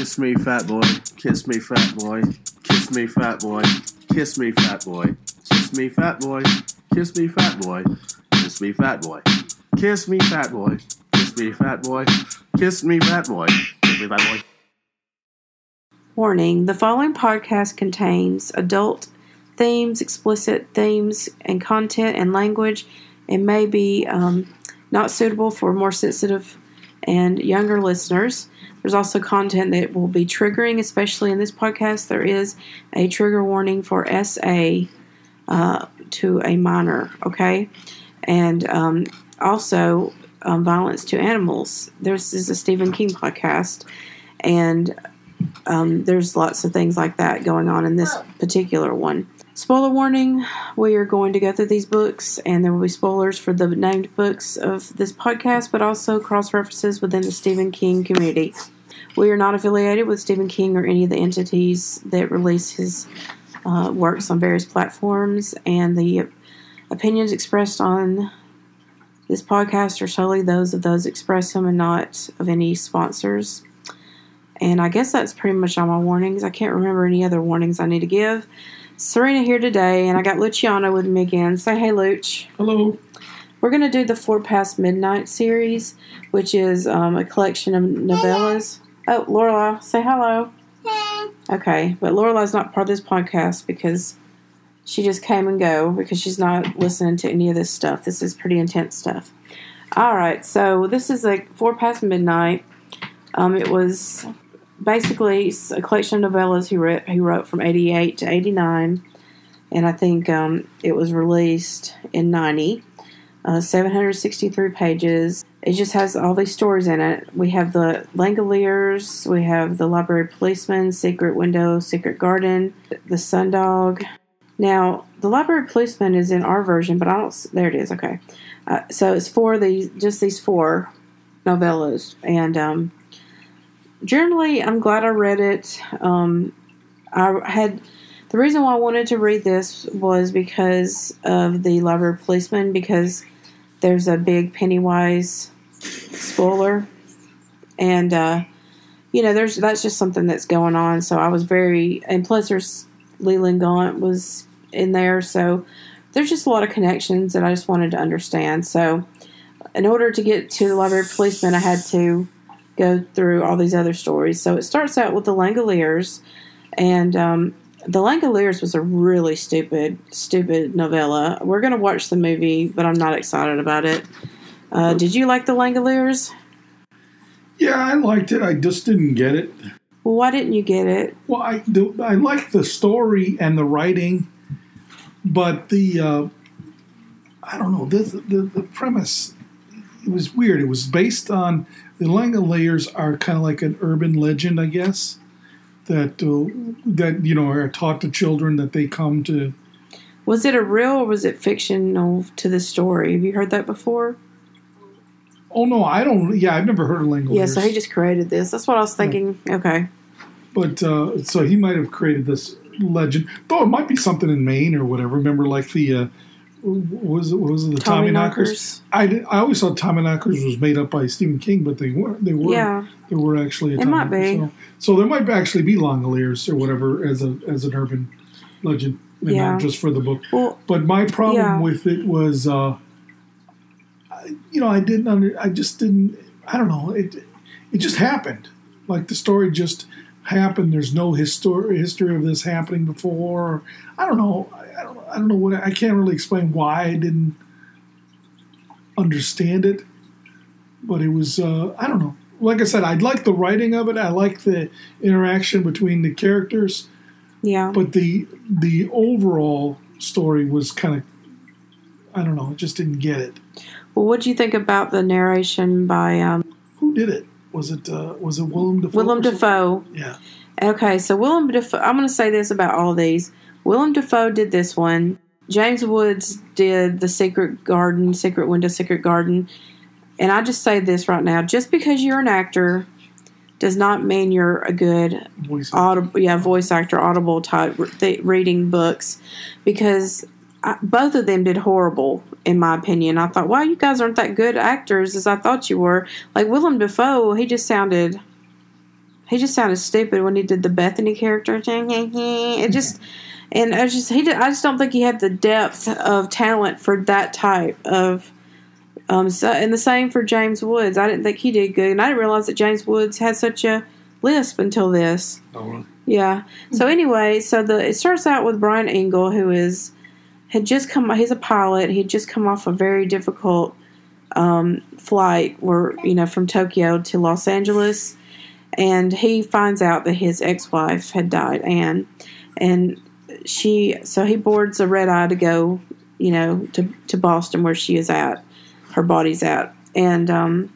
Kiss me, fat boy. Kiss me, fat boy. Kiss me, fat boy. Kiss me, fat boy. Kiss me, fat boy. Kiss me, fat boy. Kiss me, fat boy. Kiss me, fat boy. Kiss me, fat boy. Kiss me, fat boy. Kiss me, fat boy. Warning the following podcast contains adult themes, explicit themes, and content and language, and may be um, not suitable for more sensitive and younger listeners. There's also content that will be triggering, especially in this podcast. There is a trigger warning for SA uh, to a minor, okay? And um, also um, violence to animals. This is a Stephen King podcast, and um, there's lots of things like that going on in this particular one. Spoiler warning we are going to go through these books, and there will be spoilers for the named books of this podcast, but also cross references within the Stephen King community. We are not affiliated with Stephen King or any of the entities that release his uh, works on various platforms, and the opinions expressed on this podcast are solely those of those express them and not of any sponsors. And I guess that's pretty much all my warnings. I can't remember any other warnings I need to give. Serena here today, and I got Luciano with me again. Say hey, Luch. Hello. We're going to do the Four Past Midnight series, which is um, a collection of novellas. Oh, Lorelai, say hello. Okay, but Lorela's not part of this podcast because she just came and go because she's not listening to any of this stuff. This is pretty intense stuff. All right, so this is like Four Past Midnight. Um, it was basically a collection of novellas he wrote, he wrote from 88 to 89 and i think um, it was released in 90 uh, 763 pages. It just has all these stories in it. We have the langoliers we have the library policeman secret window secret garden the sundog now the library policeman is in our version but i don't there it is okay. Uh, so it's for these just these four novellas. And um, generally, I'm glad I read it. Um, I had the reason why I wanted to read this was because of the library policeman because there's a big Pennywise spoiler, and uh, you know there's that's just something that's going on. So I was very and plus there's Leland Gaunt was in there, so there's just a lot of connections that I just wanted to understand. So in order to get to the library policeman, I had to go through all these other stories. So it starts out with the Langoliers, and um, the Langoliers was a really stupid, stupid novella. We're going to watch the movie, but I'm not excited about it. Uh, did you like the Langoliers? Yeah, I liked it. I just didn't get it. Well, why didn't you get it? Well, I the, I liked the story and the writing, but the uh, I don't know the, the the premise. It was weird. It was based on the Langoliers are kind of like an urban legend, I guess, that uh, that you know are taught to children that they come to. Was it a real or was it fictional to the story? Have you heard that before? Oh no, I don't. Yeah, I've never heard of Langoliers. Yeah, so he just created this. That's what I was thinking. Yeah. Okay. But uh, so he might have created this legend, though it might be something in Maine or whatever. Remember, like the uh, was it was it the Tommy, Knockers? I did, I always thought Tommy Knockers was made up by Stephen King, but they weren't. They were. Yeah. They were actually. A it might be. So, so, there might actually be Langoliers or whatever as a as an urban legend, and yeah. not just for the book. Well, but my problem yeah. with it was, uh, you know, I didn't under. I just didn't. I don't know. It it just happened. Like the story just happened. There's no history history of this happening before. I don't know. I don't. I don't know what. I can't really explain why I didn't understand it, but it was. Uh, I don't know. Like I said, I like the writing of it. I like the interaction between the characters. Yeah. But the the overall story was kind of. I don't know. I just didn't get it. Well, what do you think about the narration by? Um, Who did it? Was it uh, was it Willem Dafoe? Willem Dafoe. Yeah. Okay, so Willem Dafoe. I'm going to say this about all these. Willem Dafoe did this one. James Woods did the Secret Garden, Secret Window, Secret Garden. And I just say this right now: just because you're an actor does not mean you're a good voice audible, yeah, voice actor, audible type th- reading books, because I, both of them did horrible in my opinion. I thought, wow, you guys aren't that good actors as I thought you were. Like Willem Dafoe, he just sounded he just sounded stupid when he did the Bethany character. It just and I just he did, I just don't think he had the depth of talent for that type of. Um, so, and the same for James Woods. I didn't think he did good, and I didn't realize that James Woods had such a lisp until this. Oh, really? Yeah. So anyway, so the it starts out with Brian Engle, who is had just come. He's a pilot. He'd just come off a very difficult um, flight, where you know from Tokyo to Los Angeles, and he finds out that his ex-wife had died, Anne, and she. So he boards a red eye to go, you know, to to Boston where she is at, her body's at, and um,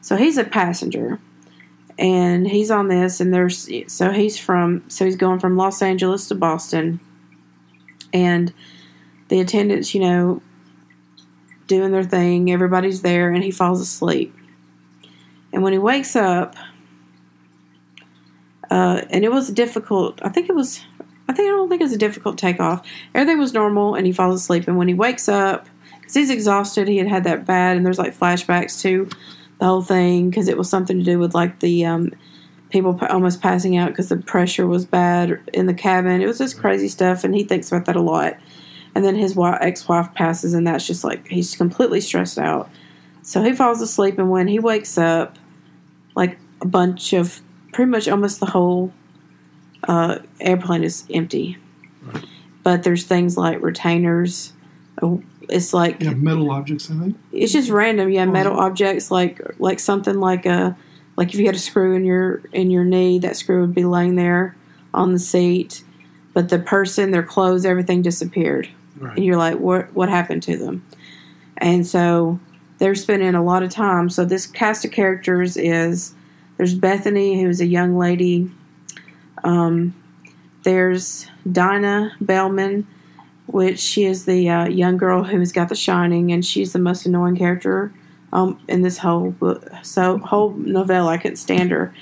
so he's a passenger. And he's on this and there's so he's from so he's going from los angeles to boston. And the attendants you know doing their thing. Everybody's there and he falls asleep. And when he wakes up uh, and it was difficult. I think it was i think i don't think it's a difficult takeoff everything was normal and he falls asleep and when he wakes up because he's exhausted he had had that bad and there's like flashbacks to the whole thing because it was something to do with like the um, people almost passing out because the pressure was bad in the cabin. It was just crazy stuff, and he thinks about that a lot. And then his wi- ex-wife passes, and that's just like he's completely stressed out. So he falls asleep, and when he wakes up, like a bunch of pretty much almost the whole uh, airplane is empty. Right. But there's things like retainers. uh, It's like You have metal objects in it. it's just random, yeah. Oh, Metal objects like like something like a like if you had a screw in your in your knee, that screw would be laying there on the seat. But the person, their clothes, everything disappeared, and you're like, what what happened to them? And so they're spending a lot of time. So this cast of characters is there's Bethany, who's a young lady. Um, there's Dinah Bellman, which she is the uh, young girl who's got the shining, and she's the most annoying character um, in this whole book, so whole novella. I couldn't stand her,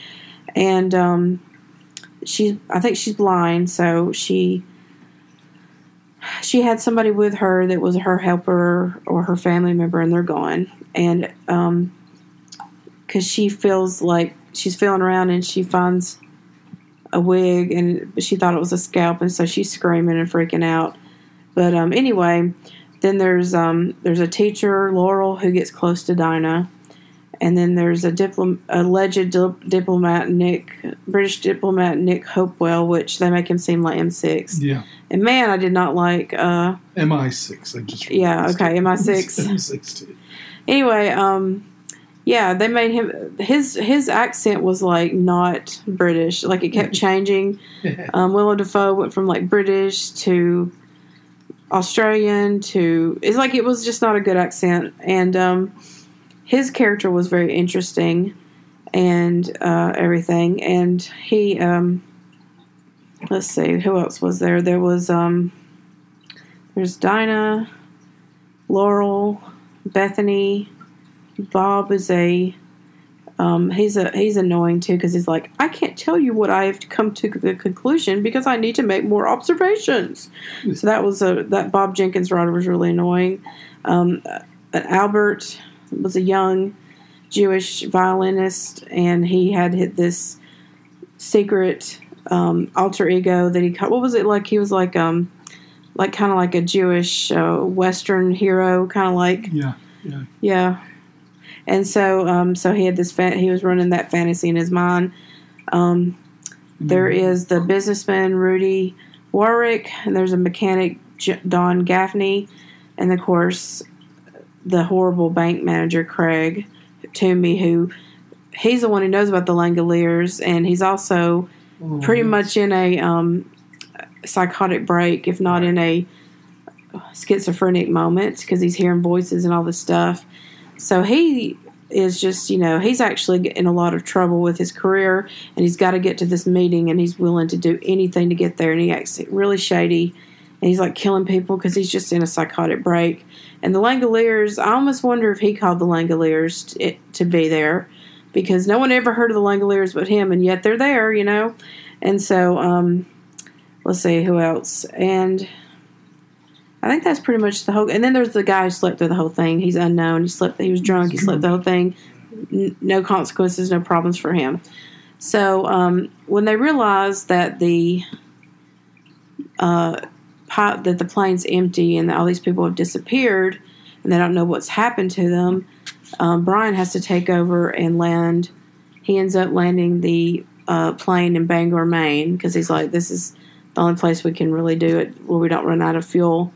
and um, she's I think she's blind, so she she had somebody with her that was her helper or her family member, and they're gone, and um, because she feels like she's feeling around and she finds a wig and she thought it was a scalp and so she's screaming and freaking out but um, anyway then there's um, there's a teacher laurel who gets close to dinah and then there's a diplom- alleged diplomat nick british diplomat nick hopewell which they make him seem like MI6 Yeah. and man i did not like uh, MI6. I just Yeah, okay, it. MI6. MI6 too. anyway um yeah they made him his his accent was like not british like it kept changing um, Willem Dafoe went from like British to Australian to it's like it was just not a good accent, and um, his character was very interesting and uh, everything. And he, um, let's see, who else was there? There was um, there's Dinah, Laurel, Bethany, Bob is a um, he's a he's annoying too because he's like I can't tell you what I have to come to the conclusion because I need to make more observations. So that was a that Bob Jenkins writer was really annoying. Um, uh, Albert was a young Jewish violinist, and he had hit this secret um, alter ego that he what was it like? He was like um like kind of like a Jewish uh, Western hero, kind of like Yeah. Yeah. yeah. And so, um, so he had this. Fa- he was running that fantasy in his mind. Um, there is the businessman Rudy Warwick, and there's a mechanic J- Don Gaffney, and of course, the horrible bank manager Craig Toomey, who he's the one who knows about the Langoliers, and he's also Oh, pretty yes. much in a um, psychotic break, if not in a schizophrenic moment, because he's hearing voices and all this stuff. So he is just, you know, he's actually in a lot of trouble with his career, and he's got to get to this meeting, and he's willing to do anything to get there, and he acts really shady, and he's like killing people because he's just in a psychotic break. And the Langoliers, I almost wonder if he called the Langoliers to, to be there because no one ever heard of the Langoliers but him, and yet they're there, you know. And so, um, let's see who else, and I think that's pretty much the whole. And then there's the guy who slept through the whole thing. He's unknown. He slept. He was drunk. He slept the whole thing. N- no consequences, no problems for him. So um, when they realize that the uh, pot, that the plane's empty and that all these people have disappeared and they don't know what's happened to them, um, Brian has to take over and land. He ends up landing the uh, plane in Bangor, Maine, because he's like, this is the only place we can really do it where we don't run out of fuel.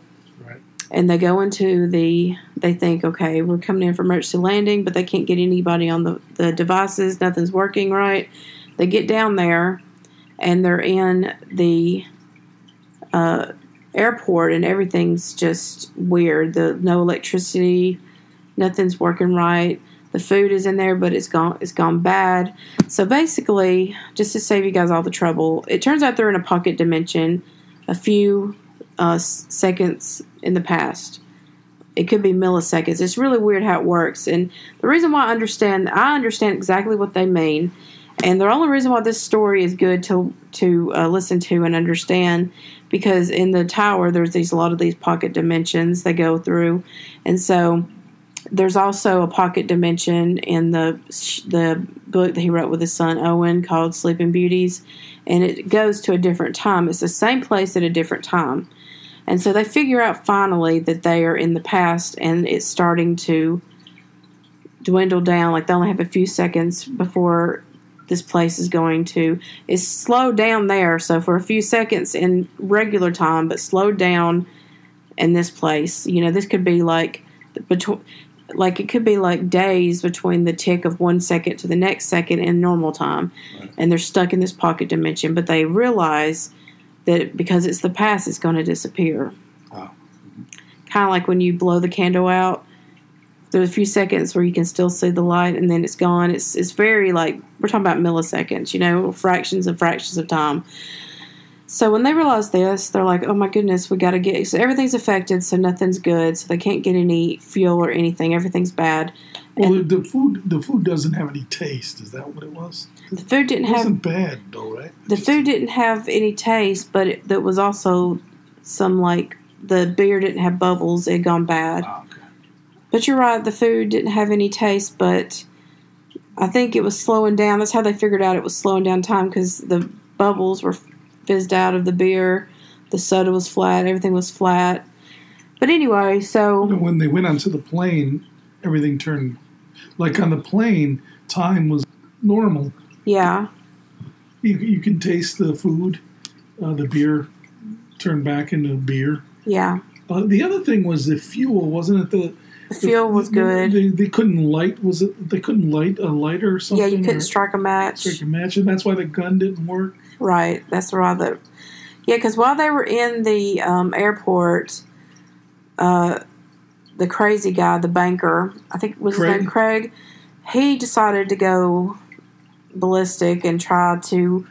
And they go into the, they think, okay, we're coming in for emergency landing, but they can't get anybody on the, the devices. Nothing's working right. They get down there and they're in the uh, airport and everything's just weird. The no electricity, nothing's working right. The food is in there, but it's gone. It's gone bad. So basically, just to save you guys all the trouble, it turns out they're in a pocket dimension, a few uh, seconds in the past. It could be milliseconds. It's really weird how it works. And the reason why I understand, I understand exactly what they mean. And the only reason why this story is good to to uh, listen to and understand, because in the tower there's these a lot of these pocket dimensions they go through, and so there's also a pocket dimension in the the book that he wrote with his son Owen called Sleeping Beauties, and it goes to a different time. It's the same place at a different time, and so they figure out finally that they are in the past, and it's starting to dwindle down. Like they only have a few seconds before this place is going to. It's slowed down there, so for a few seconds in regular time, but slowed down in this place. You know, this could be like between like it could be like days between the tick of one second to the next second in normal time right. and they're stuck in this pocket dimension but they realize that because it's the past it's going to disappear oh. mm-hmm. wow. kind of like when you blow the candle out there's a few seconds where you can still see the light and then it's gone it's it's very like we're talking about milliseconds you know fractions and fractions of time so when they realize this, they're like, "Oh my goodness, we got to get so everything's affected, so nothing's good, so they can't get any fuel or anything. Everything's bad." Well, and the food the food doesn't have any taste. Is that what it was? The food didn't it have. Wasn't bad though, right? The food didn't have any taste, but it, there was also some like the beer didn't have bubbles. It had gone bad. Oh, okay. But you're right. The food didn't have any taste, but I think it was slowing down. That's how they figured out it was slowing down time because the bubbles were fizzed out of the beer. The soda was flat. Everything was flat. But anyway, so when they went onto the plane, everything turned like on the plane. Time was normal. Yeah. You you can taste the food. Uh, the beer turned back into beer. Yeah. Uh, the other thing was the fuel, wasn't it? The, the fuel was good. They, they, couldn't light. Was it? They couldn't light a lighter or something. Yeah, you couldn't strike a match. Strike a match, and that's why the gun didn't work. Right. That's why the yeah, because while they were in the um, airport, uh, the crazy guy, the banker, I think was Craig. his name Craig, he decided to go ballistic and tried to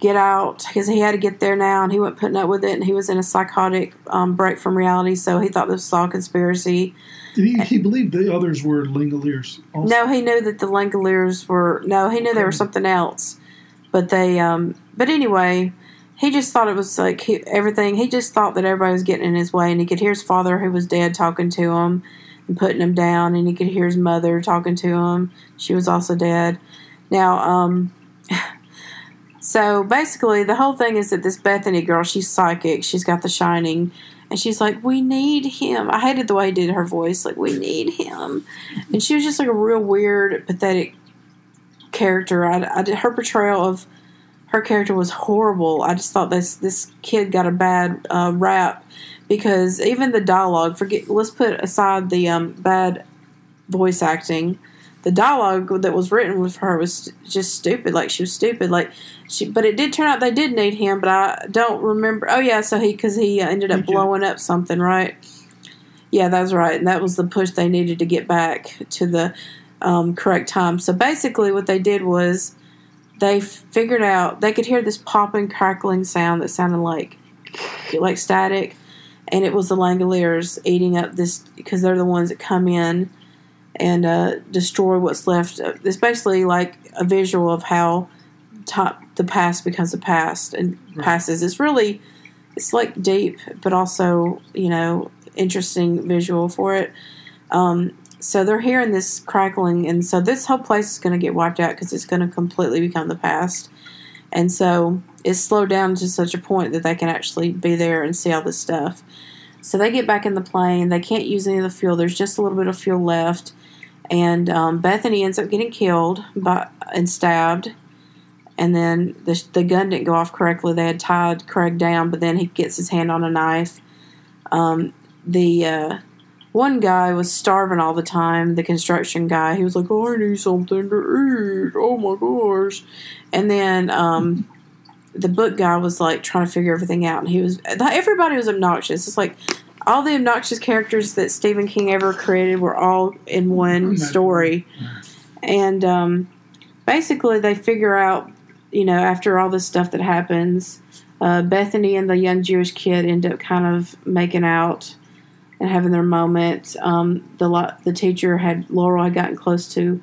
get out. Because he had to get there now and he wasn't putting up with it and he was in a psychotic um, break from reality so he thought this was all conspiracy. He, he believed the others were Langoliers also? no he knew that the Langoliers were no he knew they were something else but they um but anyway he just thought it was like he, everything he just thought that everybody was getting in his way and he could hear his father who was dead talking to him and putting him down and he could hear his mother talking to him. She was also dead now um So basically, the whole thing is that this Bethany girl, she's psychic. She's got the shining. And she's like, We need him. I hated the way he did her voice. Like, we need him. And she was just like a real weird, pathetic character. I, I did, her portrayal of her character was horrible. I just thought this this kid got a bad uh, rap because even the dialogue. Forget. Let's put aside the um, bad voice acting the dialogue that was written with her was just stupid. Like she was stupid. Like she, but it did turn out they did need him. But I don't remember. Oh yeah, so he because he ended up blowing up something, right? Yeah, that's right. And that was the push they needed to get back to the um, correct time. So basically, what they did was they figured out they could hear this popping, crackling sound that sounded like like static, and it was the Langoliers eating up this because they're the ones that come in and uh, destroy what's left. It's basically like a visual of how top, the past becomes the past and right. passes. It's really, it's like deep, but also you know interesting visual for it. Um, so they're hearing this crackling, and so this whole place is going to get wiped out because it's going to completely become the past. And so it's slowed down to such a point that they can actually be there and see all this stuff. So they get back in the plane. They can't use any of the fuel. There's just a little bit of fuel left. And um, Bethany ends up getting killed by, and stabbed. And then the, the gun didn't go off correctly. They had tied Craig down, but then he gets his hand on a knife. Um, the uh, one guy was starving all the time, the construction guy. He was like, oh, I need something to eat. Oh my gosh. And then um, the book guy was like trying to figure everything out. And he was, everybody was obnoxious. It's like all the obnoxious characters that Stephen King ever created were all in one story. And um, basically, they figure out, you know, after all this stuff that happens, uh, Bethany and the young Jewish kid end up kind of making out and having their moment. Um, the the teacher had Laurel had gotten close to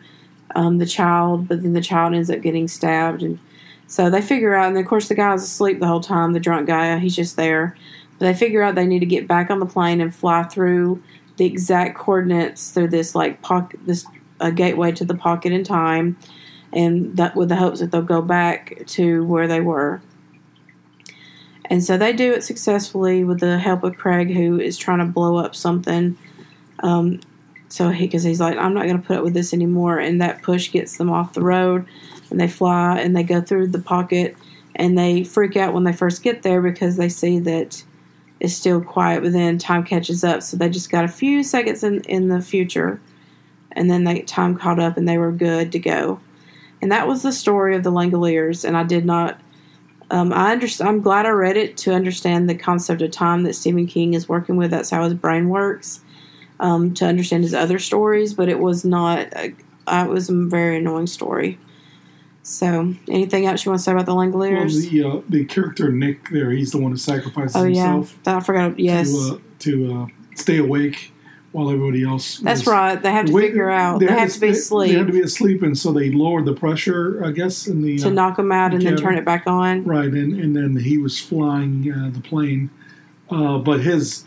um, the child, but then the child ends up getting stabbed, and so they figure out. And of course, the guy was asleep the whole time. The drunk guy, he's just there. They figure out they need to get back on the plane and fly through the exact coordinates through this like pocket, this a gateway to the pocket in time, and that with the hopes that they'll go back to where they were. And so they do it successfully with the help of Craig, who is trying to blow up something. Um, so he, because he's like, I'm not going to put up with this anymore, and that push gets them off the road, and they fly and they go through the pocket, and they freak out when they first get there because they see that it's still quiet, then time catches up, so they just got a few seconds in in the future, and then they time caught up and they were good to go, and that was the story of the Langoliers, and I did not. Um, I understand. I'm glad I read it to understand the concept of time that Stephen King is working with. That's how his brain works um, to understand his other stories, but it was not. A, it was a very annoying story. So, anything else you want to say about the Langoliers? Well, the, uh, the character Nick there, he's the one who sacrifices himself. oh, yeah. himself. I forgot. Yes. To, uh, to uh, stay awake while everybody else. That's was, right. They have to figure out. They, they have to, be asleep. They have to be asleep, and so they lowered the pressure, I guess, in the to uh, knock them out and cabin. then turn it back on. Right, and and then he was flying uh, the plane, uh, but his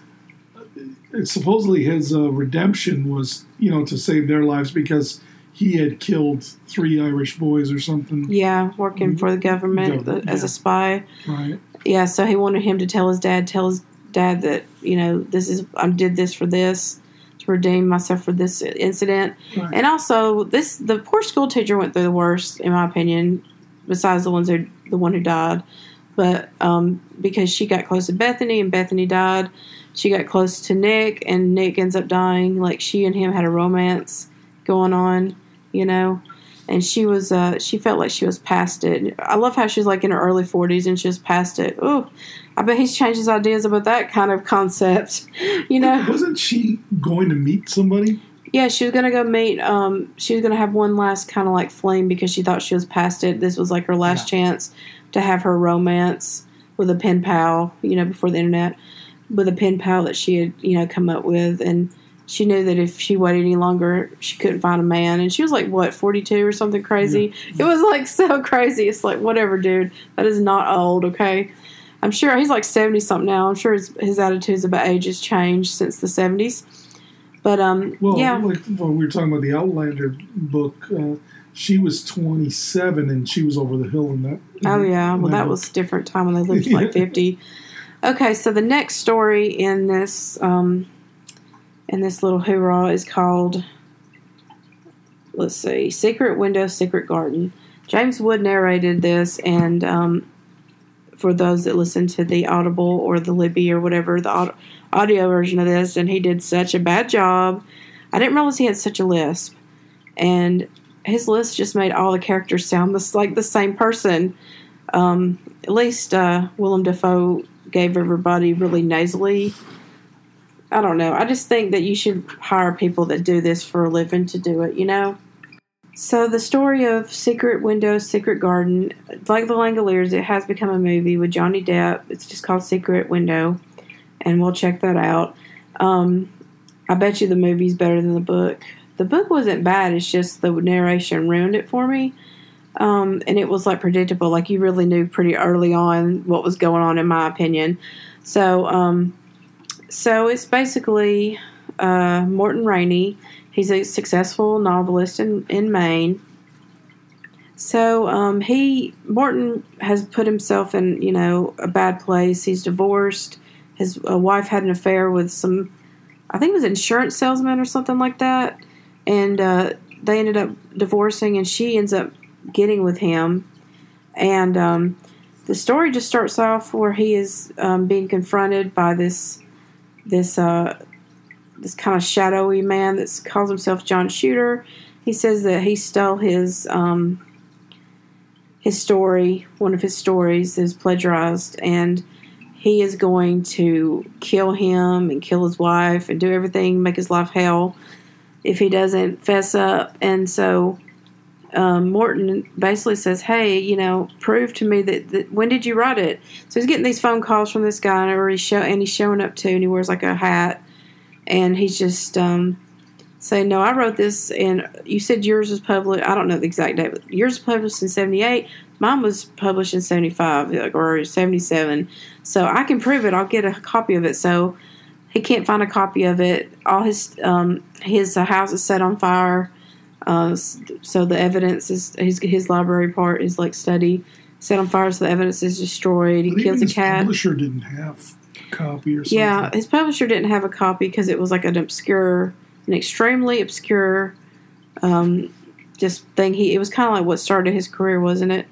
supposedly his uh, redemption was you know to save their lives because he had killed three Irish boys or something. Yeah, working for the government Government, as yeah. a spy. Right. Yeah, so he wanted him to tell his dad, tell his dad that you know this is I did this for this to redeem myself for this incident, Right. and also this the poor school teacher went through the worst in my opinion, besides the ones who the one who died, but um, because she got close to Bethany and Bethany died, she got close to Nick and Nick ends up dying. Like she and him had a romance going on, you know. And she was, uh, she felt like she was past it. I love how she's like in her early 40s and she's past it. Oh, I bet he's changed his ideas about that kind of concept, you know? Wasn't she going to meet somebody? Yeah, she was gonna go meet. Um, she was gonna have one last kind of like flame because she thought she was past it. This was like her last chance to have her romance with a pen pal, you know, before the internet, with a pen pal that she had, you know, come up with, and she knew that if she waited any longer, she couldn't find a man. And she was like, what, forty two or something crazy? It was like so crazy. It's like whatever, dude. That is not old, okay. I'm sure he's like seventy something now. I'm sure his, his attitudes about age has changed since the seventies. But um, Well, yeah, like when we were talking about the Outlander book, uh, she was 27 and she was over the hill in that. Oh yeah, in well that was a different time when they lived to like fifty. Okay, so the next story in this um, in this little hoorah is called let's see, Secret Window, Secret Garden. James Wood narrated this, and um, for those that listen to the Audible or the Libby or whatever the audio version of this, and he did such a bad job. I didn't realize he had such a lisp, and his list just made all the characters sound this, like the same person. Um, at least uh, Willem Dafoe gave everybody really nasally. I don't know. I just think that you should hire people that do this for a living to do it, you know? So, the story of Secret Window, Secret Garden, like The Langoliers, it has become a movie with Johnny Depp. It's just called Secret Window, and we'll check that out. Um, I bet you the movie's better than the book. The book wasn't bad, it's just the narration ruined it for me. Um, and it was like predictable, like you really knew pretty early on what was going on, in my opinion. So, um, so it's basically uh, Morton Rainey. He's a successful novelist in, in Maine. So um, he Morton has put himself in you know a bad place. He's divorced. His uh, wife had an affair with some, I think it was an insurance salesman or something like that, and uh, they ended up divorcing. And she ends up getting with him, and um, the story just starts off where he is um, being confronted by this this uh, this kind of shadowy man that calls himself John Shooter. He says that he stole his um, his story, one of his stories is plagiarized, and he is going to kill him and kill his wife and do everything, make his life hell if he doesn't fess up. And so um, Morton basically says, "Hey, you know, prove to me that, that, when did you write it?" So he's getting these phone calls from this guy, and he's show and he's showing up too, and he wears like a hat, and he's just um, saying, "No, I wrote this, and you said yours was published. I don't know the exact date, but yours was published in '78. Mine was published in '75 or '77. So I can prove it. I'll get a copy of it." So he can't find a copy of it. All his um, his uh, house is set on fire. Uh, so the evidence is his his library part is like study set on fire. So the evidence is destroyed. He kills a cat. Publisher didn't have a copy or something. Yeah, his publisher didn't have a copy because it was like an obscure an extremely obscure um, just thing. He it was kind of like what started his career, wasn't it?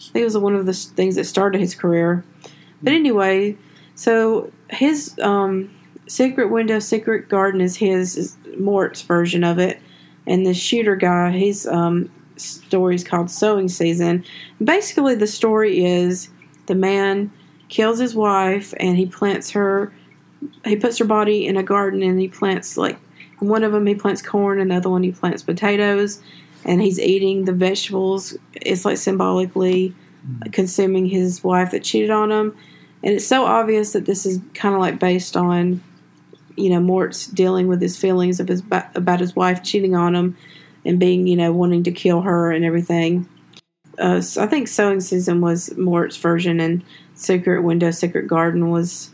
I think it was one of the things that started his career. But anyway, so his um, secret window, secret garden is his is Mort's version of it, and the shooter guy, his um, story is called Sowing Season. Basically, the story is the man kills his wife and he plants her. He puts her body in a garden and he plants like one of them he plants corn, another one he plants potatoes, and he's eating the vegetables. It's like symbolically consuming his wife that cheated on him. And it's so obvious that this is kind of like based on, you know, Mort's dealing with his feelings of his about his wife cheating on him, and being, you know, wanting to kill her and everything. Uh, so I think Sowing Season was Mort's version, and Secret Window, Secret Garden was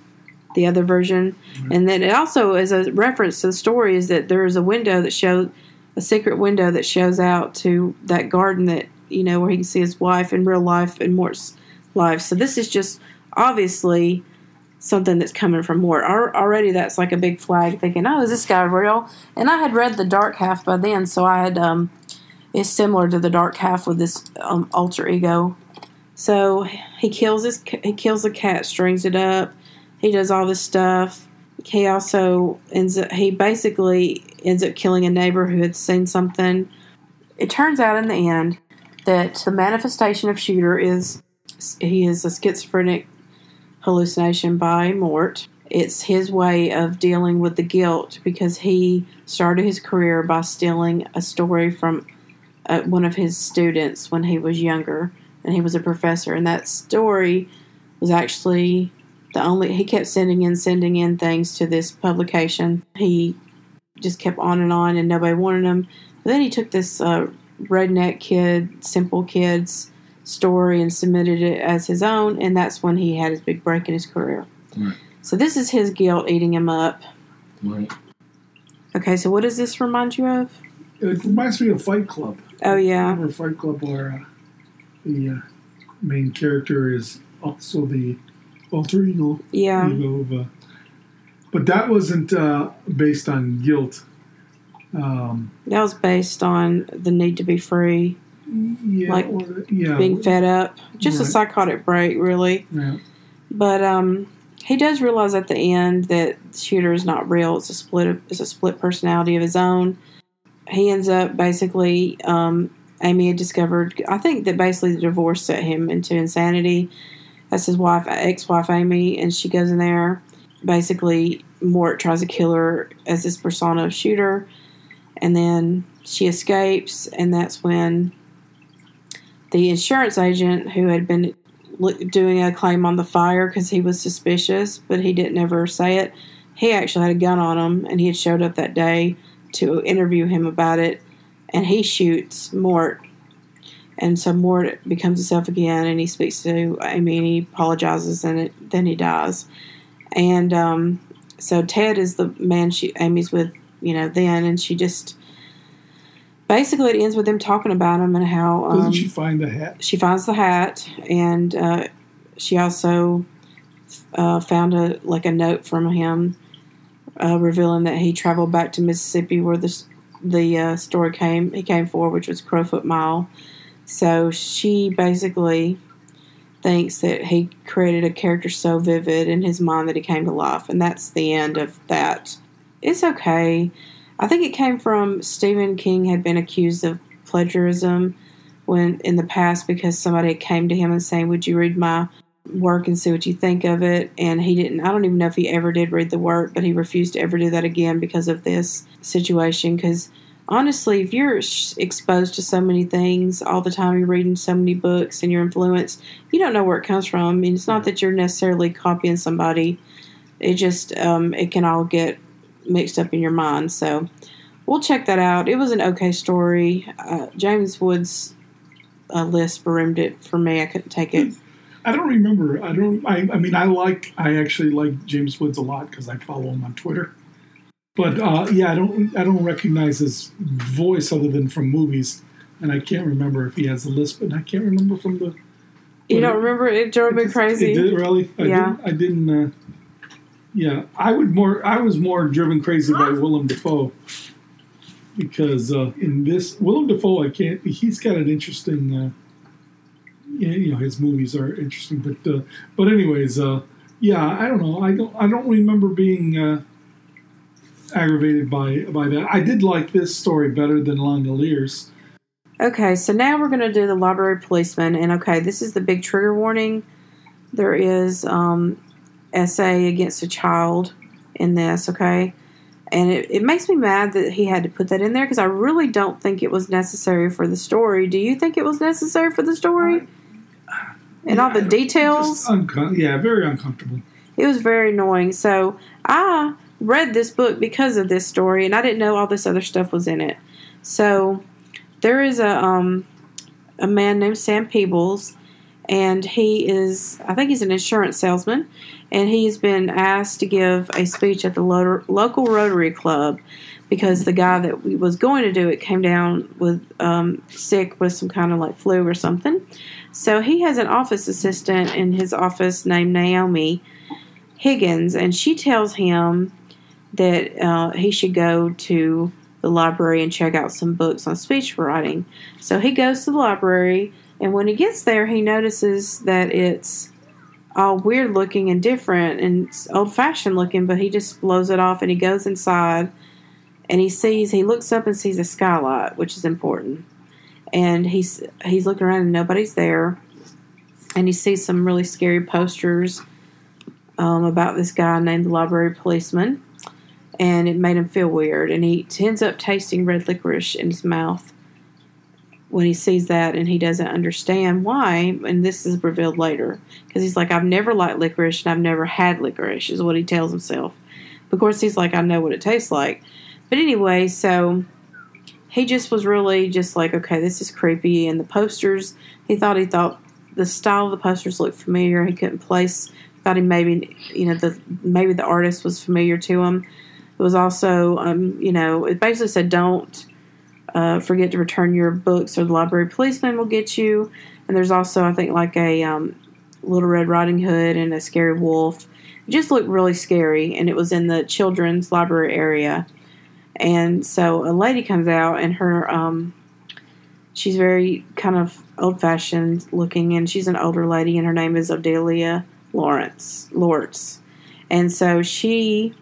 the other version. Mm-hmm. And then it also, is a reference to the story, is that there is a window that shows a secret window that shows out to that garden that you know where he can see his wife in real life and Mort's life. So this is just obviously something that's coming from Mort. Already, that's like a big flag. Thinking, oh, is this guy real? And I had read the Dark Half by then, so I had. Um, it's similar to the Dark Half with this um, alter ego. So he kills his he kills the cat, strings it up he does all this stuff. He also ends up, he basically ends up killing a neighbor who had seen something. It turns out in the end that the manifestation of Shooter is he is a schizophrenic hallucination by Mort. It's his way of dealing with the guilt because he started his career by stealing a story from uh, one of his students when he was younger and he was a professor. And that story was actually the only he kept sending in sending in things to this publication he just kept on and on and nobody wanted him but then he took this uh, redneck kid simple kids story and submitted it as his own and that's when he had his big break in his career right. so this is his guilt eating him up right okay so what does this remind you of it reminds me of fight club oh yeah or fight club where uh, the uh, main character is also the alter ego. Yeah. Ego of, uh, but that wasn't uh, based on guilt. Um, that was based on the need to be free. Yeah, like or, yeah, being fed up. Just right. a psychotic break, really. Yeah. But um, he does realize at the end that Shooter is not real. It's a split. It's a split personality of his own. He ends up basically. Um, Amy had discovered. I think that basically the divorce set him into insanity that's his wife, ex-wife Amy, and she goes in there. Basically, Mort tries to kill her as this persona of shooter, and then she escapes, and that's when the insurance agent who had been doing a claim on the fire because he was suspicious, but he didn't ever say it. He actually had a gun on him, and he had showed up that day to interview him about it, and he shoots Mort and so Mort becomes himself again, and he speaks to Amy, and he apologizes, and it, then he dies. And um, so Ted is the man she Amy's with you know, then, and she just basically it ends with them talking about him and how um, Doesn't she find the hat? she finds the hat, and uh, she also uh, found a like a note from him uh, revealing that he traveled back to Mississippi where the the uh, story came he came for, which was Crowfoot Mile. So she basically thinks that he created a character so vivid in his mind that he came to life, and that's the end of that. It's okay. I think it came from Stephen King had been accused of plagiarism when in the past because somebody came to him and saying, "Would you read my work and see what you think of it?" And he didn't. I don't even know if he ever did read the work, but he refused to ever do that again because of this situation. Because honestly, if you're exposed to so many things all the time, you're reading so many books and you're influenced, you don't know where it comes from. I mean, it's not that you're necessarily copying somebody. It just um, it can all get mixed up in your mind. So we'll check that out. It was an okay story. Uh, James Woods' uh, list ruined it for me. I couldn't take it. I don't remember. I don't. I, I mean, I like. I actually like James Woods a lot because I follow him on Twitter. But uh, yeah, I don't. I don't recognize his voice other than from movies, and I can't remember if he has a list. But I can't remember from the. You don't remember? It drove me It crazy. did really? I Yeah. Didn't, I didn't. Yeah, I would more. I was more driven crazy by Willem Dafoe because uh, in this Willem Dafoe, I can't. He's got an interesting. Uh, you know, his movies are interesting, but uh, but anyways, uh, yeah, I don't know. I don't. I don't remember being uh, aggravated by by that. I did like this story better than Langoliers. Okay, so now we're going to do the library policeman. And okay, this is the big trigger warning. There is um, SA against a child in this, okay? And it, it makes me mad that he had to put that in there because I really don't think it was necessary for the story. Do you think it was necessary for the story? And all the details? uncom- yeah, very uncomfortable. It was very annoying. So I read this book because of this story, and I didn't know all this other stuff was in it. So there is a um, a man named Sam Peebles, and he is I think he's an insurance salesman, and he's been asked to give a speech at the lo- local Rotary Club because the guy that was going to do it came down with um, sick with some kind of like flu or something. So he has an office assistant in his office named Naomi Higgins, and she tells him that uh, he should go to the library and check out some books on speech writing. So he goes to the library, and when he gets there, he notices that it's all weird looking and different and old fashioned looking, but he just blows it off and he goes inside and he sees, he looks up and sees a skylight, which is important. And he's he's looking around and nobody's there. And he sees some really scary posters um, about this guy named the library policeman and it made him feel weird. And he ends up tasting red licorice in his mouth when he sees that, and he doesn't understand why. And this is revealed later because he's like, "I've never liked licorice, and I've never had licorice," is what he tells himself. Of course, he's like, "I know what it tastes like," but anyway, so he just was really just like, "Okay, this is creepy." And the posters, he thought he thought the style of the posters looked familiar. He couldn't place. Thought he maybe, you know, the maybe the artist was familiar to him. It was also, um, you know, it basically said, don't uh, forget to return your books or the library policeman will get you. And there's also, I think, like a um, Little Red Riding Hood and a scary wolf. It just looked really scary, and it was in the children's library area. And so a lady comes out, and her, um, she's very kind of old fashioned looking, and she's an older lady, and her name is Ardelia Lawrence, Lortz. And so she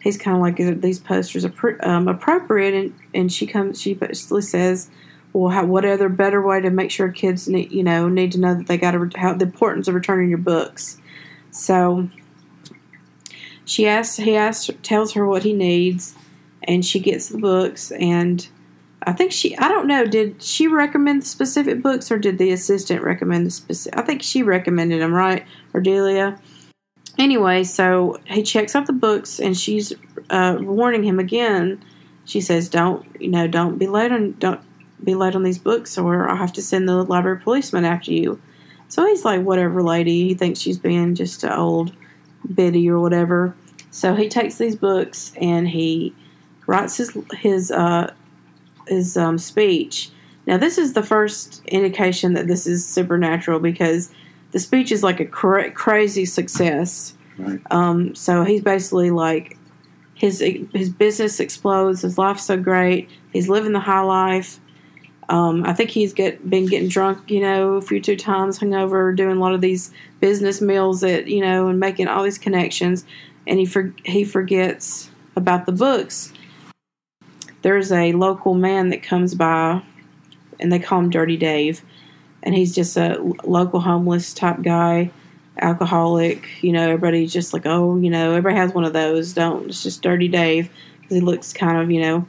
he's kind of like "Are these posters are um, appropriate? And, and she comes she basically says well how, what other better way to make sure kids need you know need to know that they got to how the importance of returning your books? So she asks he asks tells her what he needs and she gets the books and I think she I don't know did she recommend the specific books or did the assistant recommend the specific I think she recommended them right Ardelia anyway, so he checks out the books, and she's uh, warning him again. She says, "Don't you know? Don't be late on don't be late on these books, or I'll have to send the library policeman after you." So he's like, "Whatever, lady." He thinks she's being just an old biddy or whatever. So he takes these books and he writes his his uh, his um, speech. Now, this is the first indication that this is supernatural because the speech is like a cra- crazy success. Right. Um, so he's basically like his his business explodes. His life's so great. He's living the high life. Um, I think he's get been getting drunk, you know, a few two times, hungover, doing a lot of these business meals that you know, and making all these connections. And he for, he forgets about the books. There's a local man that comes by, and they call him Dirty Dave, and he's just a local homeless type guy alcoholic. You know, everybody's just like, oh, you know, everybody has one of those. Don't. It's just Dirty Dave because he looks kind of, you know,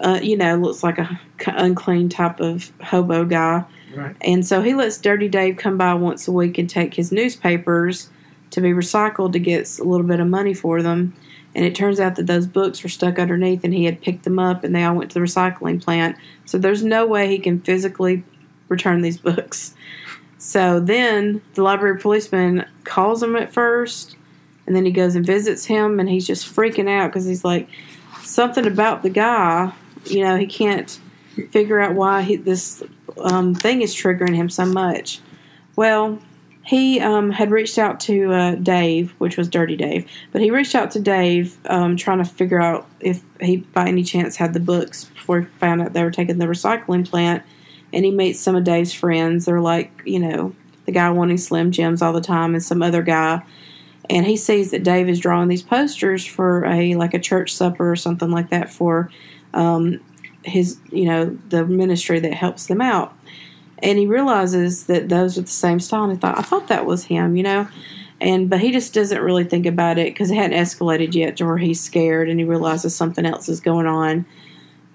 uh, you know, looks like a unclean type of hobo guy. Right. And so he lets Dirty Dave come by once a week and take his newspapers to be recycled to get a little bit of money for them. And it turns out that those books were stuck underneath and he had picked them up and they all went to the recycling plant. So there's no way he can physically return these books. So then the library policeman calls him at first, and then he goes and visits him, and he's just freaking out because he's like, something about the guy, you know, he can't figure out why he, this um, thing is triggering him so much. Well, he um, had reached out to uh, Dave, which was Dirty Dave, but he reached out to Dave um, trying to figure out if he by any chance had the books before he found out they were taking the recycling plant and he meets some of Dave's friends. They're like, you know, the guy wanting Slim Jims all the time, and some other guy. And he sees that Dave is drawing these posters for a like a church supper or something like that for um, his, you know, the ministry that helps them out. And he realizes that those are the same style. And he thought, I thought that was him, you know. And but he just doesn't really think about it because it hadn't escalated yet to where he's scared and he realizes something else is going on.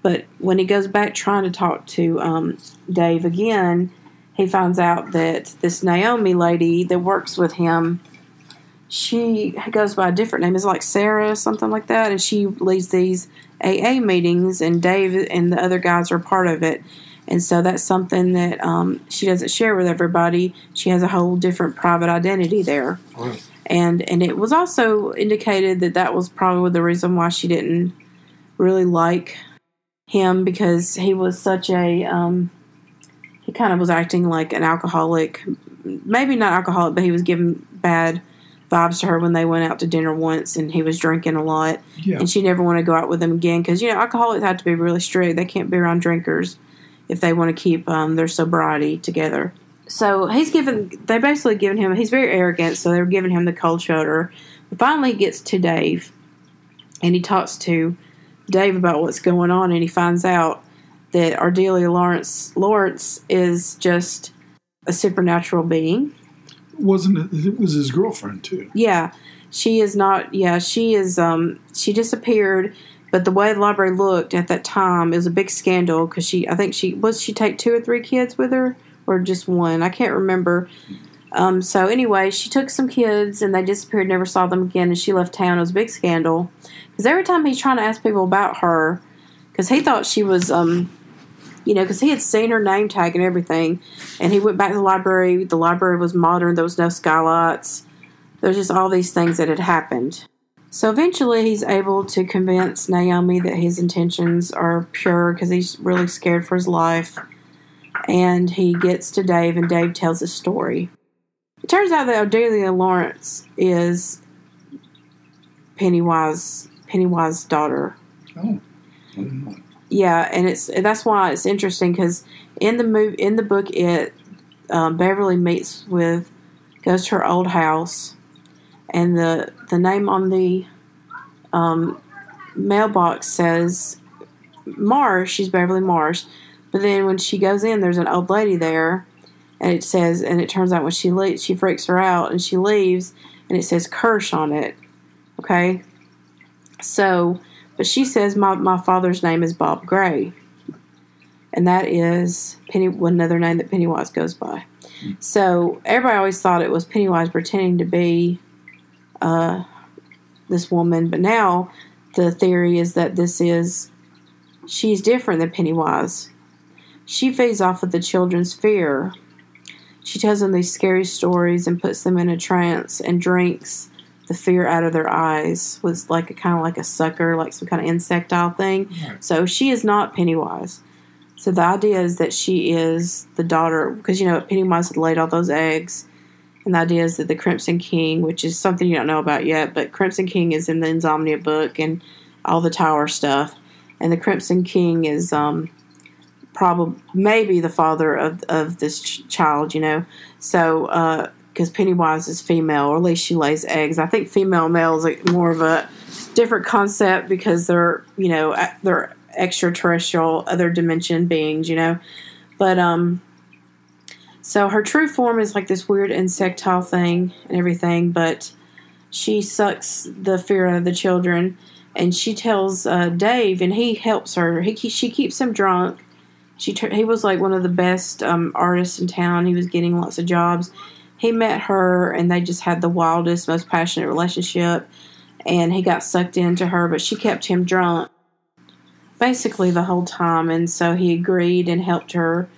But when he goes back trying to talk to um, Dave again, he finds out that this Naomi lady that works with him, she goes by a different name. It's like Sarah, something like that, and she leads these AA meetings, and Dave and the other guys are part of it. And so that's something that um, she doesn't share with everybody. She has a whole different private identity there. And and it was also indicated that that was probably the reason why she didn't really like him because he was such a um, he kind of was acting like an alcoholic. Maybe not alcoholic but he was giving bad vibes to her when they went out to dinner once and he was drinking a lot. Yeah. and she never wanted to go out with him again because you know alcoholics have to be really strict. They can't be around drinkers if they want to keep um, their sobriety together. So he's given they basically given him he's very arrogant so they're giving him the cold shoulder. But finally he gets to dave and he talks to Dave about what's going on, and he finds out that Ardelia Lawrence Lawrence is just a supernatural being. Wasn't it? It was his girlfriend too. Yeah, she is not. Yeah, she is. Um, she disappeared. But the way the library looked at that time, it was a big scandal because she. I think she was she take two or three kids with her, or just one. I can't remember. Um, so anyway, she took some kids and they disappeared. Never saw them again, and she left town. It was a big scandal because every time he's trying to ask people about her, because he thought she was, um, you know, because he had seen her name tag and everything, and he went back to the library. The library was modern. There was no skylights. There's just all these things that had happened. So eventually, he's able to convince Naomi that his intentions are pure because he's really scared for his life. And he gets to Dave, and Dave tells his story. It turns out that Ardelia Lawrence is Pennywise Pennywise's daughter. Oh. I didn't know. Yeah, and it's that's why it's interesting because in the move in the book it um, Beverly meets with goes to her old house, and the the name on the um, mailbox says Marsh. She's Beverly Marsh, but then when she goes in, there's an old lady there, and it says, and it turns out when she leaves, she freaks her out, and she leaves, and it says Kersh on it. Okay, so but she says my, my father's name is Bob Gray. And that is Penny another name that Pennywise goes by. So everybody always thought it was Pennywise pretending to be uh, this woman, but now the theory is that this is she's different than Pennywise. She feeds off of the children's fear. She tells them these scary stories and puts them in a trance and drinks the fear out of their eyes with like a kind of like a sucker, like some kind of insectile thing. Right. So she is not Pennywise. So the idea is that she is the daughter, because you know Pennywise had laid all those eggs, and the idea is that the Crimson King, which is something you don't know about yet, but Crimson King is in the Insomnia book and all the Tower stuff, and the Crimson King is um, probably maybe the father of of this ch- child, you know. So because Pennywise is female, or at least she lays eggs. I think female male is like more of a different concept because they're you know they're extraterrestrial, other dimension beings, you know. But um, so her true form is like this weird insectile thing and everything, but she sucks the fear out of the children, and she tells uh, Dave, and he helps her. He she keeps him drunk. She tur- he was like one of the best um, artists in town. He was getting lots of jobs. He met her, and they just had the wildest, most passionate relationship. And he got sucked into her, but she kept him drunk basically the whole time. And so he agreed and helped her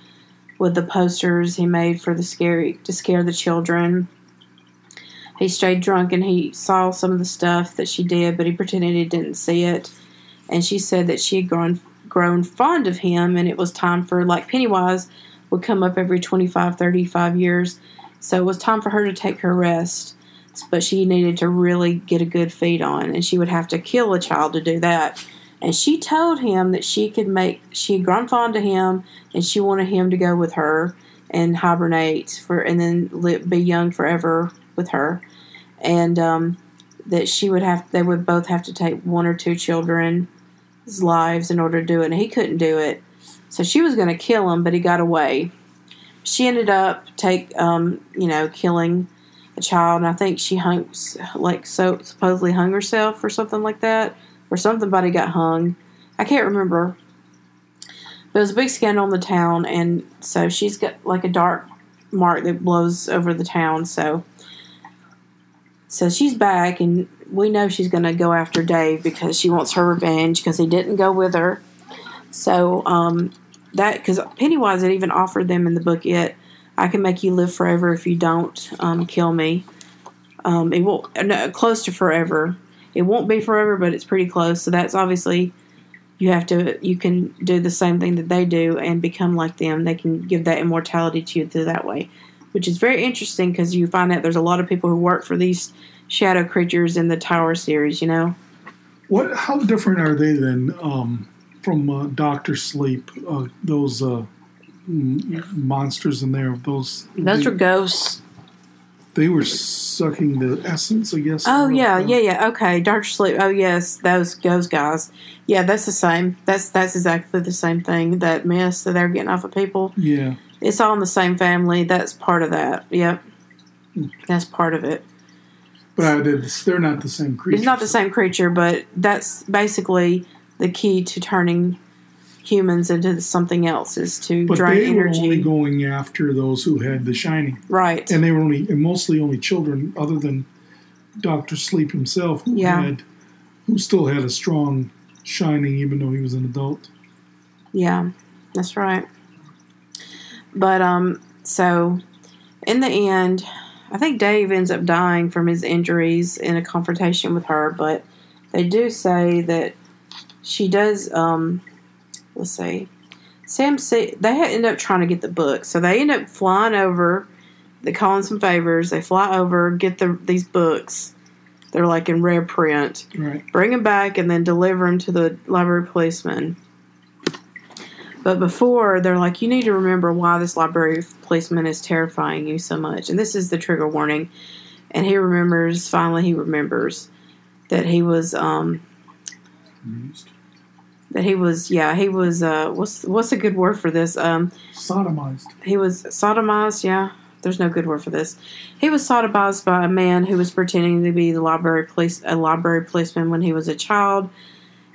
with the posters he made for the scary to scare the children. He stayed drunk and he saw some of the stuff that she did, but he pretended he didn't see it. And she said that she had grown grown fond of him and it was time for like Pennywise would come up every 25 35 years. So it was time for her to take her rest. But she needed to really get a good feed on and she would have to kill a child to do that. And she told him that she could make she had grown fond of him and she wanted him to go with her and hibernate for and then li- be young forever with her and um, that she would have they would both have to take one or two children's lives in order to do it and he couldn't do it. So she was going to kill him but he got away. She ended up take um, you know killing a child and i think she hung like so supposedly hung herself or something like that or somebody got hung. I can't remember. But it was a big scandal in the town and so she's got like a dark mark that blows over the town so so she's back, and we know she's going to go after Dave because she wants her revenge because he didn't go with her. So um, that because Pennywise had even offered them in the book it, I can make you live forever if you don't um, kill me. Um, it won't no, close to forever. It won't be forever, but it's pretty close. So that's obviously you have to you can do the same thing that they do and become like them. They can give that immortality to you through that way which is very interesting because you find out there's a lot of people who work for these shadow creatures in the Tower series. You know, What? How different are they than um, from uh, Doctor Sleep? Uh, those uh, monsters in there. Those those they, are ghosts. they were sucking the essence, I guess. Oh yeah, yeah, yeah. Okay, Doctor Sleep. Oh yes, those those guys. Yeah, that's the same. That's that's exactly the same thing. That mess that they're getting off of people. yeah. It's all in the same family. That's part of that. Yep, hmm. that's part of it. But they're, not the same creature. It's not the same creature, but that's basically the key to turning humans into something else is to But drain they were only energy. going after those who had the shining, right. and they were only and mostly only children, other than Doctor Sleep himself, who Yeah. had who still had a strong shining, even though he was an adult. Yeah, that's right. But um, so in the end, I think Dave ends up dying from his injuries in a confrontation with her. But they do say that she does. Um, let's see, Sam. See, they end up trying to get the book, so they end up flying over. They call in some favors. They fly over, get the these books. They're like in rare print Right. bring them back and then deliver them to the library policeman. But before, they're like, you need to remember why this library policeman is terrifying you so much. And this is the trigger warning. And he remembers, finally, he remembers that he was, um, that he was, yeah, he was, uh, what's, what's a good word for this? Um, Sodomized. he was sodomized. Yeah, there's no good word for this. He was sodomized by a man who was pretending to be the library police, a library policeman when he was a child.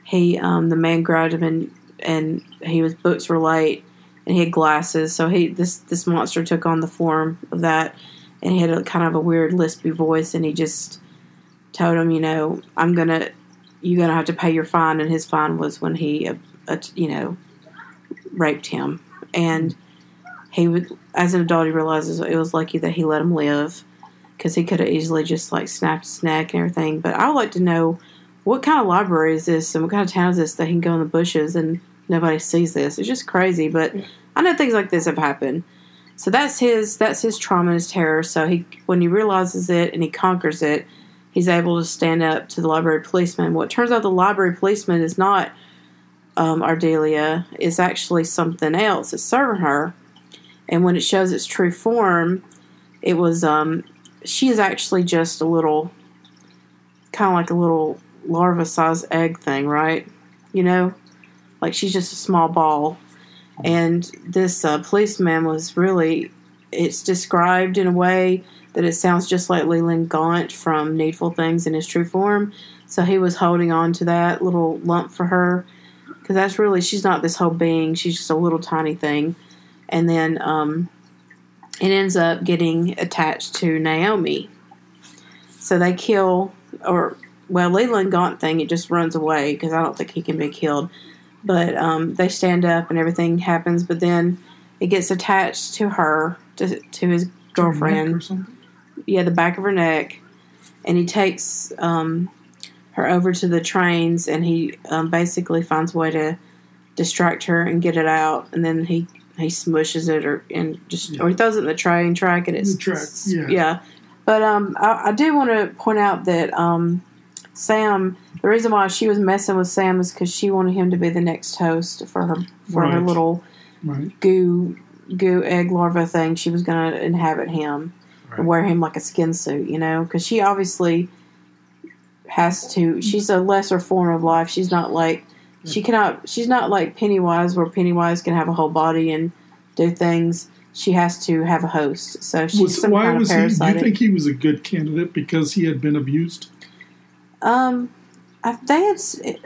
He, um, the man grabbed him and and he was books were light, and he had glasses. So he this this monster took on the form of that, and he had a kind of a weird lispy voice, and he just told him, you know, I'm gonna, you're gonna have to pay your fine, and his fine was when he, uh, uh, you know, raped him, and he would, as an adult, he realizes it was lucky that he let him live, because he could have easily just like snapped his neck and everything. But I would like to know what kind of library is this and what kind of town is this that he can go in the bushes and nobody sees this. It's just crazy. But I know things like this have happened. So that's his that's his trauma and his terror. So he when he realizes it and he conquers it, he's able to stand up to the library policeman. What turns out the library policeman is not um, Ardelia, is actually something else. It's serving her. And when it shows its true form, it was um, she is actually just a little kind of like a little larva sized egg thing, right? You know? Like she's just a small ball. And this uh, policeman was really, it's described in a way that it sounds just like Leland Gaunt from Needful Things in his true form. So he was holding on to that little lump for her because that's really, she's not this whole being, she's just a little tiny thing. And then um, it ends up getting attached to Naomi. So they kill, or, well, Leland Gaunt thing, it just runs away because I don't think he can be killed but um, they stand up and everything happens. But then it gets attached to her, to, to his girlfriend. Yeah, the back of her neck, and he takes um, her over to the trains, and he um, basically finds a way to distract her and get it out, and then he he smushes it or and just or he throws it in the train track, and it's The track, it's- yeah. But um, I, I do want to point out that um, Sam. The reason why she was messing with Sam is because she wanted him to be the next host for her for her little Right. goo goo egg larva thing. She was going to inhabit him Right. and wear him like a skin suit, you know, because she obviously has to. She's a lesser form of life. She's not like she cannot. She's not like Pennywise, where Pennywise can have a whole body and do things. She has to have a host. So she's Was, some why kind was of he? Do you think he was a good candidate because he had been abused? Um, I, they had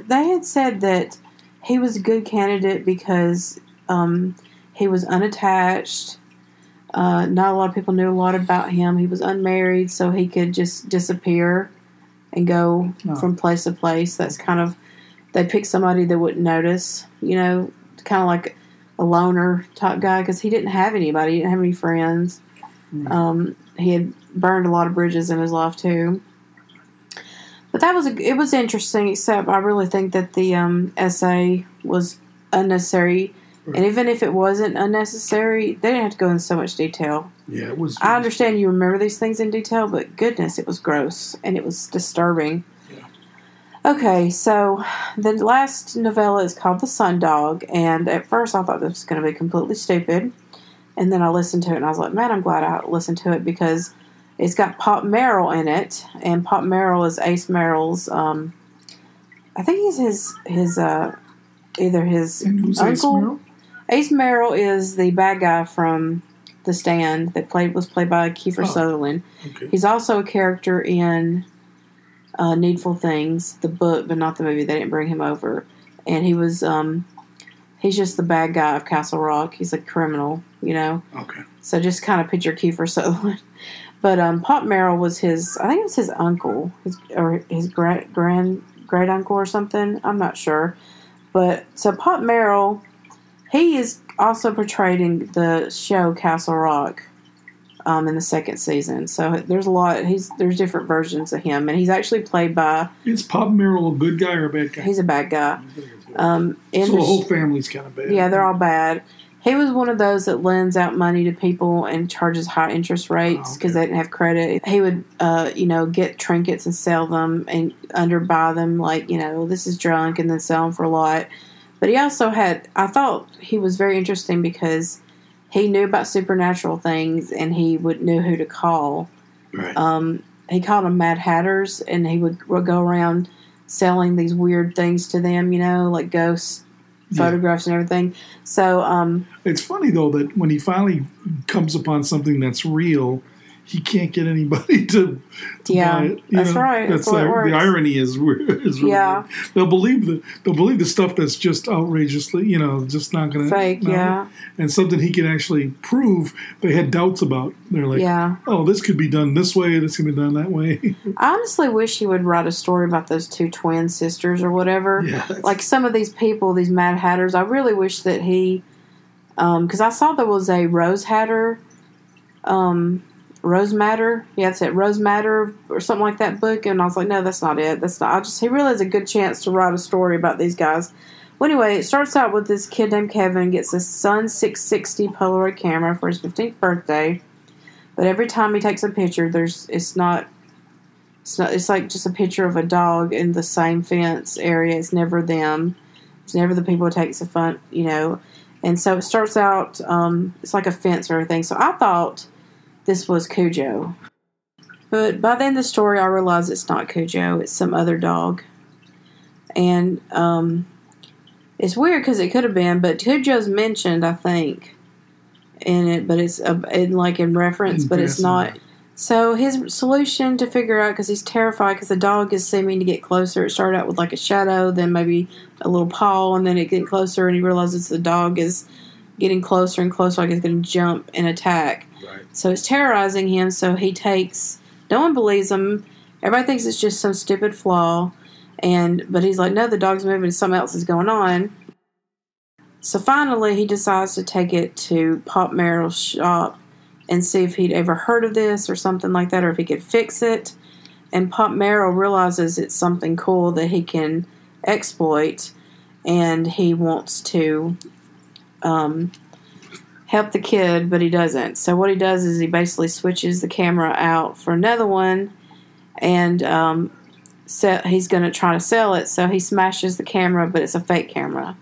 they had said that he was a good candidate because um, he was unattached. Uh, not a lot of people knew a lot about him. He was unmarried, so he could just disappear and go Oh. from place to place. That's kind of they picked somebody that wouldn't notice, you know, kind of like a loner type guy because he didn't have anybody. He didn't have any friends. Right. Um, he had burned a lot of bridges in his life too. But that was a, it was interesting. Except I really think that the um, SA was unnecessary, and even if it wasn't unnecessary, they didn't have to go in so much detail. Yeah, it was. I understand you remember these things in detail, but goodness, it was gross and it was disturbing. Yeah. Okay, so the last novella is called The Sun Dog, and at first I thought this was going to be completely stupid, and then I listened to it and I was like, man, I'm glad I listened to it because it's got Pop Merrill in it, and Pop Merrill is Ace Merrill's. Um, I think he's his his uh, either his who's Ace uncle. Merrill? Ace Merrill is the bad guy from The Stand that played was played by Kiefer Oh. Sutherland. Okay. He's also a character in uh, Needful Things, the book, but not the movie. They didn't bring him over, and he was um, he's just the bad guy of Castle Rock. He's a criminal, you know. Okay. So just kind of picture Kiefer Sutherland. But um, Pop Merrill was his, I think it was his uncle, his or his grand grand great uncle or something. I'm not sure. But so Pop Merrill, he is also portrayed in the show Castle Rock, um, in the second season. So there's a lot. He's there's different versions of him, and he's actually played by. Is Pop Merrill a good guy or a bad guy? He's a bad guy. Um, in so the the whole family's kind of bad. yeah, they're all bad. He was one of those that lends out money to people and charges high interest rates Oh, because okay. they didn't have credit. He would, uh, you know, get trinkets and sell them and underbuy them, like you know, this is junk, and then sell them for a lot. But he also had, I thought he was very interesting because he knew about supernatural things and he would knew who to call. Right. Um, he called them Mad Hatters, and he would, would go around selling these weird things to them, you know, like ghosts Yeah. photographs and everything. So, um, It's funny though that when he finally comes upon something that's real, he can't get anybody to, to Yeah, buy it. you that's right. That's way it the, works. the irony is, is really Yeah. weird. They'll believe the they'll believe the stuff that's just outrageously, you know, just not going to fake, yeah, and something he can actually prove. They had doubts about. They're like, yeah. oh, this could be done this way. This can be done that way. I honestly wish he would write a story about those two twin sisters or whatever. yeah, Like some of these people, these Mad Hatters. I really wish that he, because I saw there was a Rose Hatter, um, Rose Matter. Yeah, that's it, Rose Matter or something like that book. And I was like, no, that's not it. That's not. I just he really has a good chance to write a story about these guys. Well, anyway, it starts out with this kid named Kevin gets a Sun 660 Polaroid camera for his 15th birthday, but every time he takes a picture, there's it's not. It's not. It's like just a picture of a dog in the same fence area. It's never them. It's never the people who takes the fun. You know, and so it starts out. Um, it's like a fence or everything. So I thought this was Cujo. But by the end of the story, I realized it's not Cujo, it's some other dog. And um, it's weird because it could have been, but Cujo's mentioned, I think, in it, but it's uh, in, like in reference, but it's not. So his solution to figure out because he's terrified because the dog is seeming to get closer. It started out with like a shadow, then maybe a little paw, and then it getting closer, and he realizes the dog is getting closer and closer, like it's going to jump and attack. Right. So it's terrorizing him. So he takes. No one believes him. Everybody thinks it's just some stupid flaw, and but he's like, no, the dog's moving. Something else is going on. So finally, he decides to take it to Pop Merrill's shop and see if he'd ever heard of this or something like that, or if he could fix it. And Pop Merrill realizes it's something cool that he can exploit, and he wants to um, help the kid, but he doesn't. So what he does is he basically switches the camera out for another one, and um, se- he's going to try to sell it. So he smashes the camera, but it's a fake camera.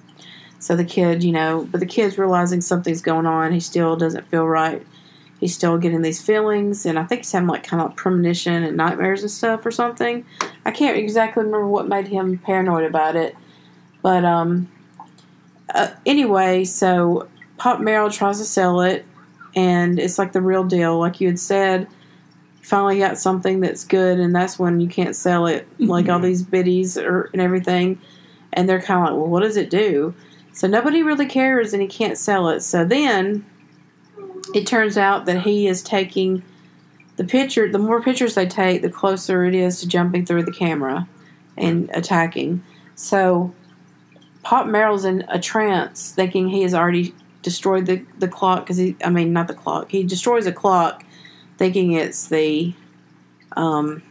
So the kid, you know, but the kid's realizing something's going on. He still doesn't feel right. He's still getting these feelings, and I think he's having like kind of premonition and nightmares and stuff or something. I can't exactly remember what made him paranoid about it, but um, uh, anyway, so Pop Merrill tries to sell it, and it's like the real deal, like you had said. Finally got something that's good, and that's when you can't sell it, like all these biddies or and everything. And they're kind of like, well, what does it do? So nobody really cares, and he can't sell it. So then it turns out that he is taking the picture. The more pictures they take, the closer it is to jumping through the camera and attacking. So Pop Merrill's in a trance, thinking he has already destroyed the, the clock because he, I mean, not the clock. He destroys a clock, thinking it's the, um,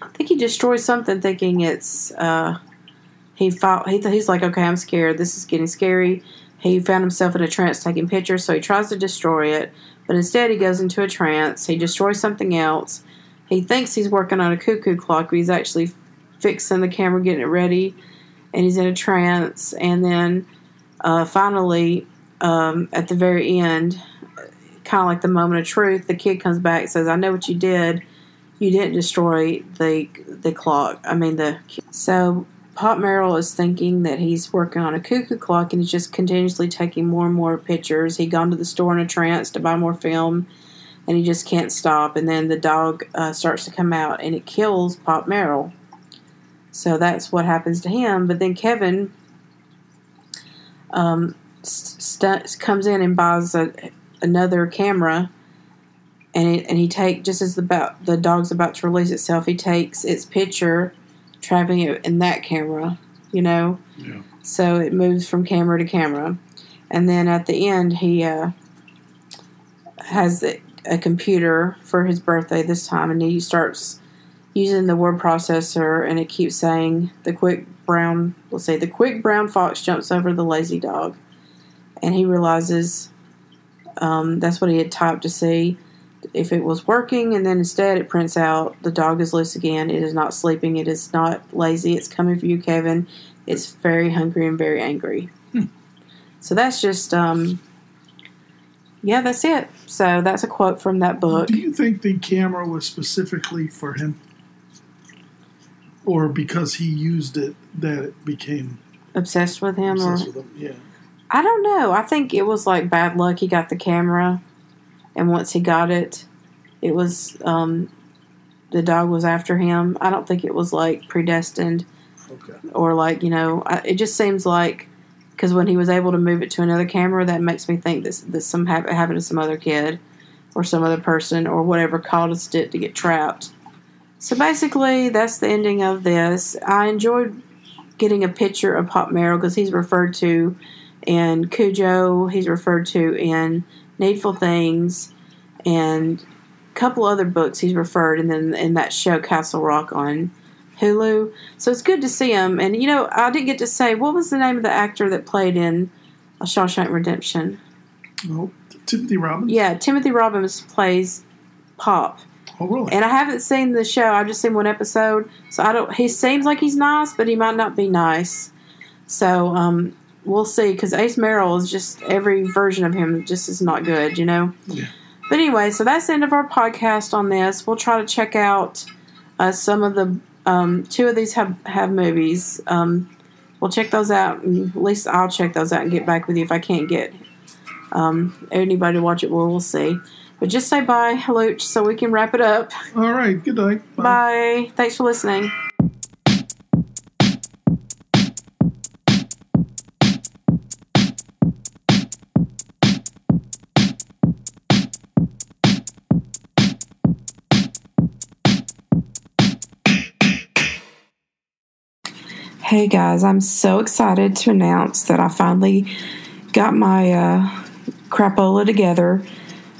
I think he destroys something, thinking it's, uh, he fought, he, he's like, okay, I'm scared. This is getting scary. He found himself in a trance taking pictures, so he tries to destroy it, but instead he goes into a trance. He destroys something else. He thinks he's working on a cuckoo clock, but he's actually fixing the camera, getting it ready, and he's in a trance. And then uh, finally, um, at the very end, kind of like the moment of truth, the kid comes back and says, "I know what you did. You didn't destroy the the clock. I mean the." So Pop Merrill is thinking that he's working on a cuckoo clock and he's just continuously taking more and more pictures. He'd gone to the store in a trance to buy more film and he just can't stop. And then the dog uh, starts to come out and it kills Pop Merrill. So that's what happens to him. But then Kevin um, st- comes in and buys a, another camera. And, it, and he take just as the about the dog's about to release itself, he takes its picture trapping it in that camera, you know. Yeah. So it moves from camera to camera, and then at the end he uh, has a, a computer for his birthday this time, and he starts using the word processor, and it keeps saying the quick brown. Let's say the quick brown fox jumps over the lazy dog, and he realizes um, that's what he had typed to see if it was working, and then instead it prints out the dog is loose again. It is not sleeping. It is not lazy. It's coming for you, Kevin. It's very hungry and very angry. So that's just, um, yeah, that's it. So that's a quote from that book. Do you think the camera was specifically for him? Or because he used it that it became Obsessed with him, or obsessed with him? Yeah. I don't know. I think it was like bad luck. He got the camera, and once he got it, it was um, the dog was after him. I don't think it was like predestined. Okay. or like you know I, it just seems like because when he was able to move it to another camera that makes me think this that some hap- happened to some other kid or some other person or whatever caused it to get trapped so basically that's the ending of this i enjoyed getting a picture of pop merrill because he's referred to in cujo he's referred to in needful things and a couple other books he's referred, and then in that show Castle Rock on Hulu. So it's good to see him. And you know, I didn't get to say what was the name of the actor that played in A Shawshank Redemption. Oh, Timothy Robbins. Yeah, Timothy Robbins plays Pop. Oh, really? And I haven't seen the show. I've just seen one episode. So I don't. He seems like he's nice, but he might not be nice. So um, we'll see. Because Ace Merrill is just every version of him just is not good. You know. Yeah. But anyway, so that's the end of our podcast on this. We'll try to check out uh, some of the um, two of these have have movies. Um, we'll check those out. At least I'll check those out and get back with you if I can't get um, anybody to watch it. Well, we'll see. But just say bye, Luch, so we can wrap it up. All right. Good night. Bye. Thanks for listening. Hey guys, I'm so excited to announce that I finally got my uh, crapola together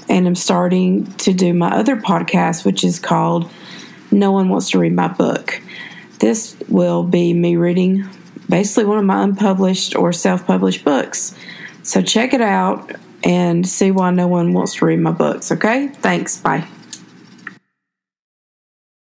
and I'm starting to do my other podcast, which is called No One Wants to Read My Book. This will be me reading basically one of my unpublished or self published books. So check it out and see why no one wants to read my books, okay? Thanks. Bye.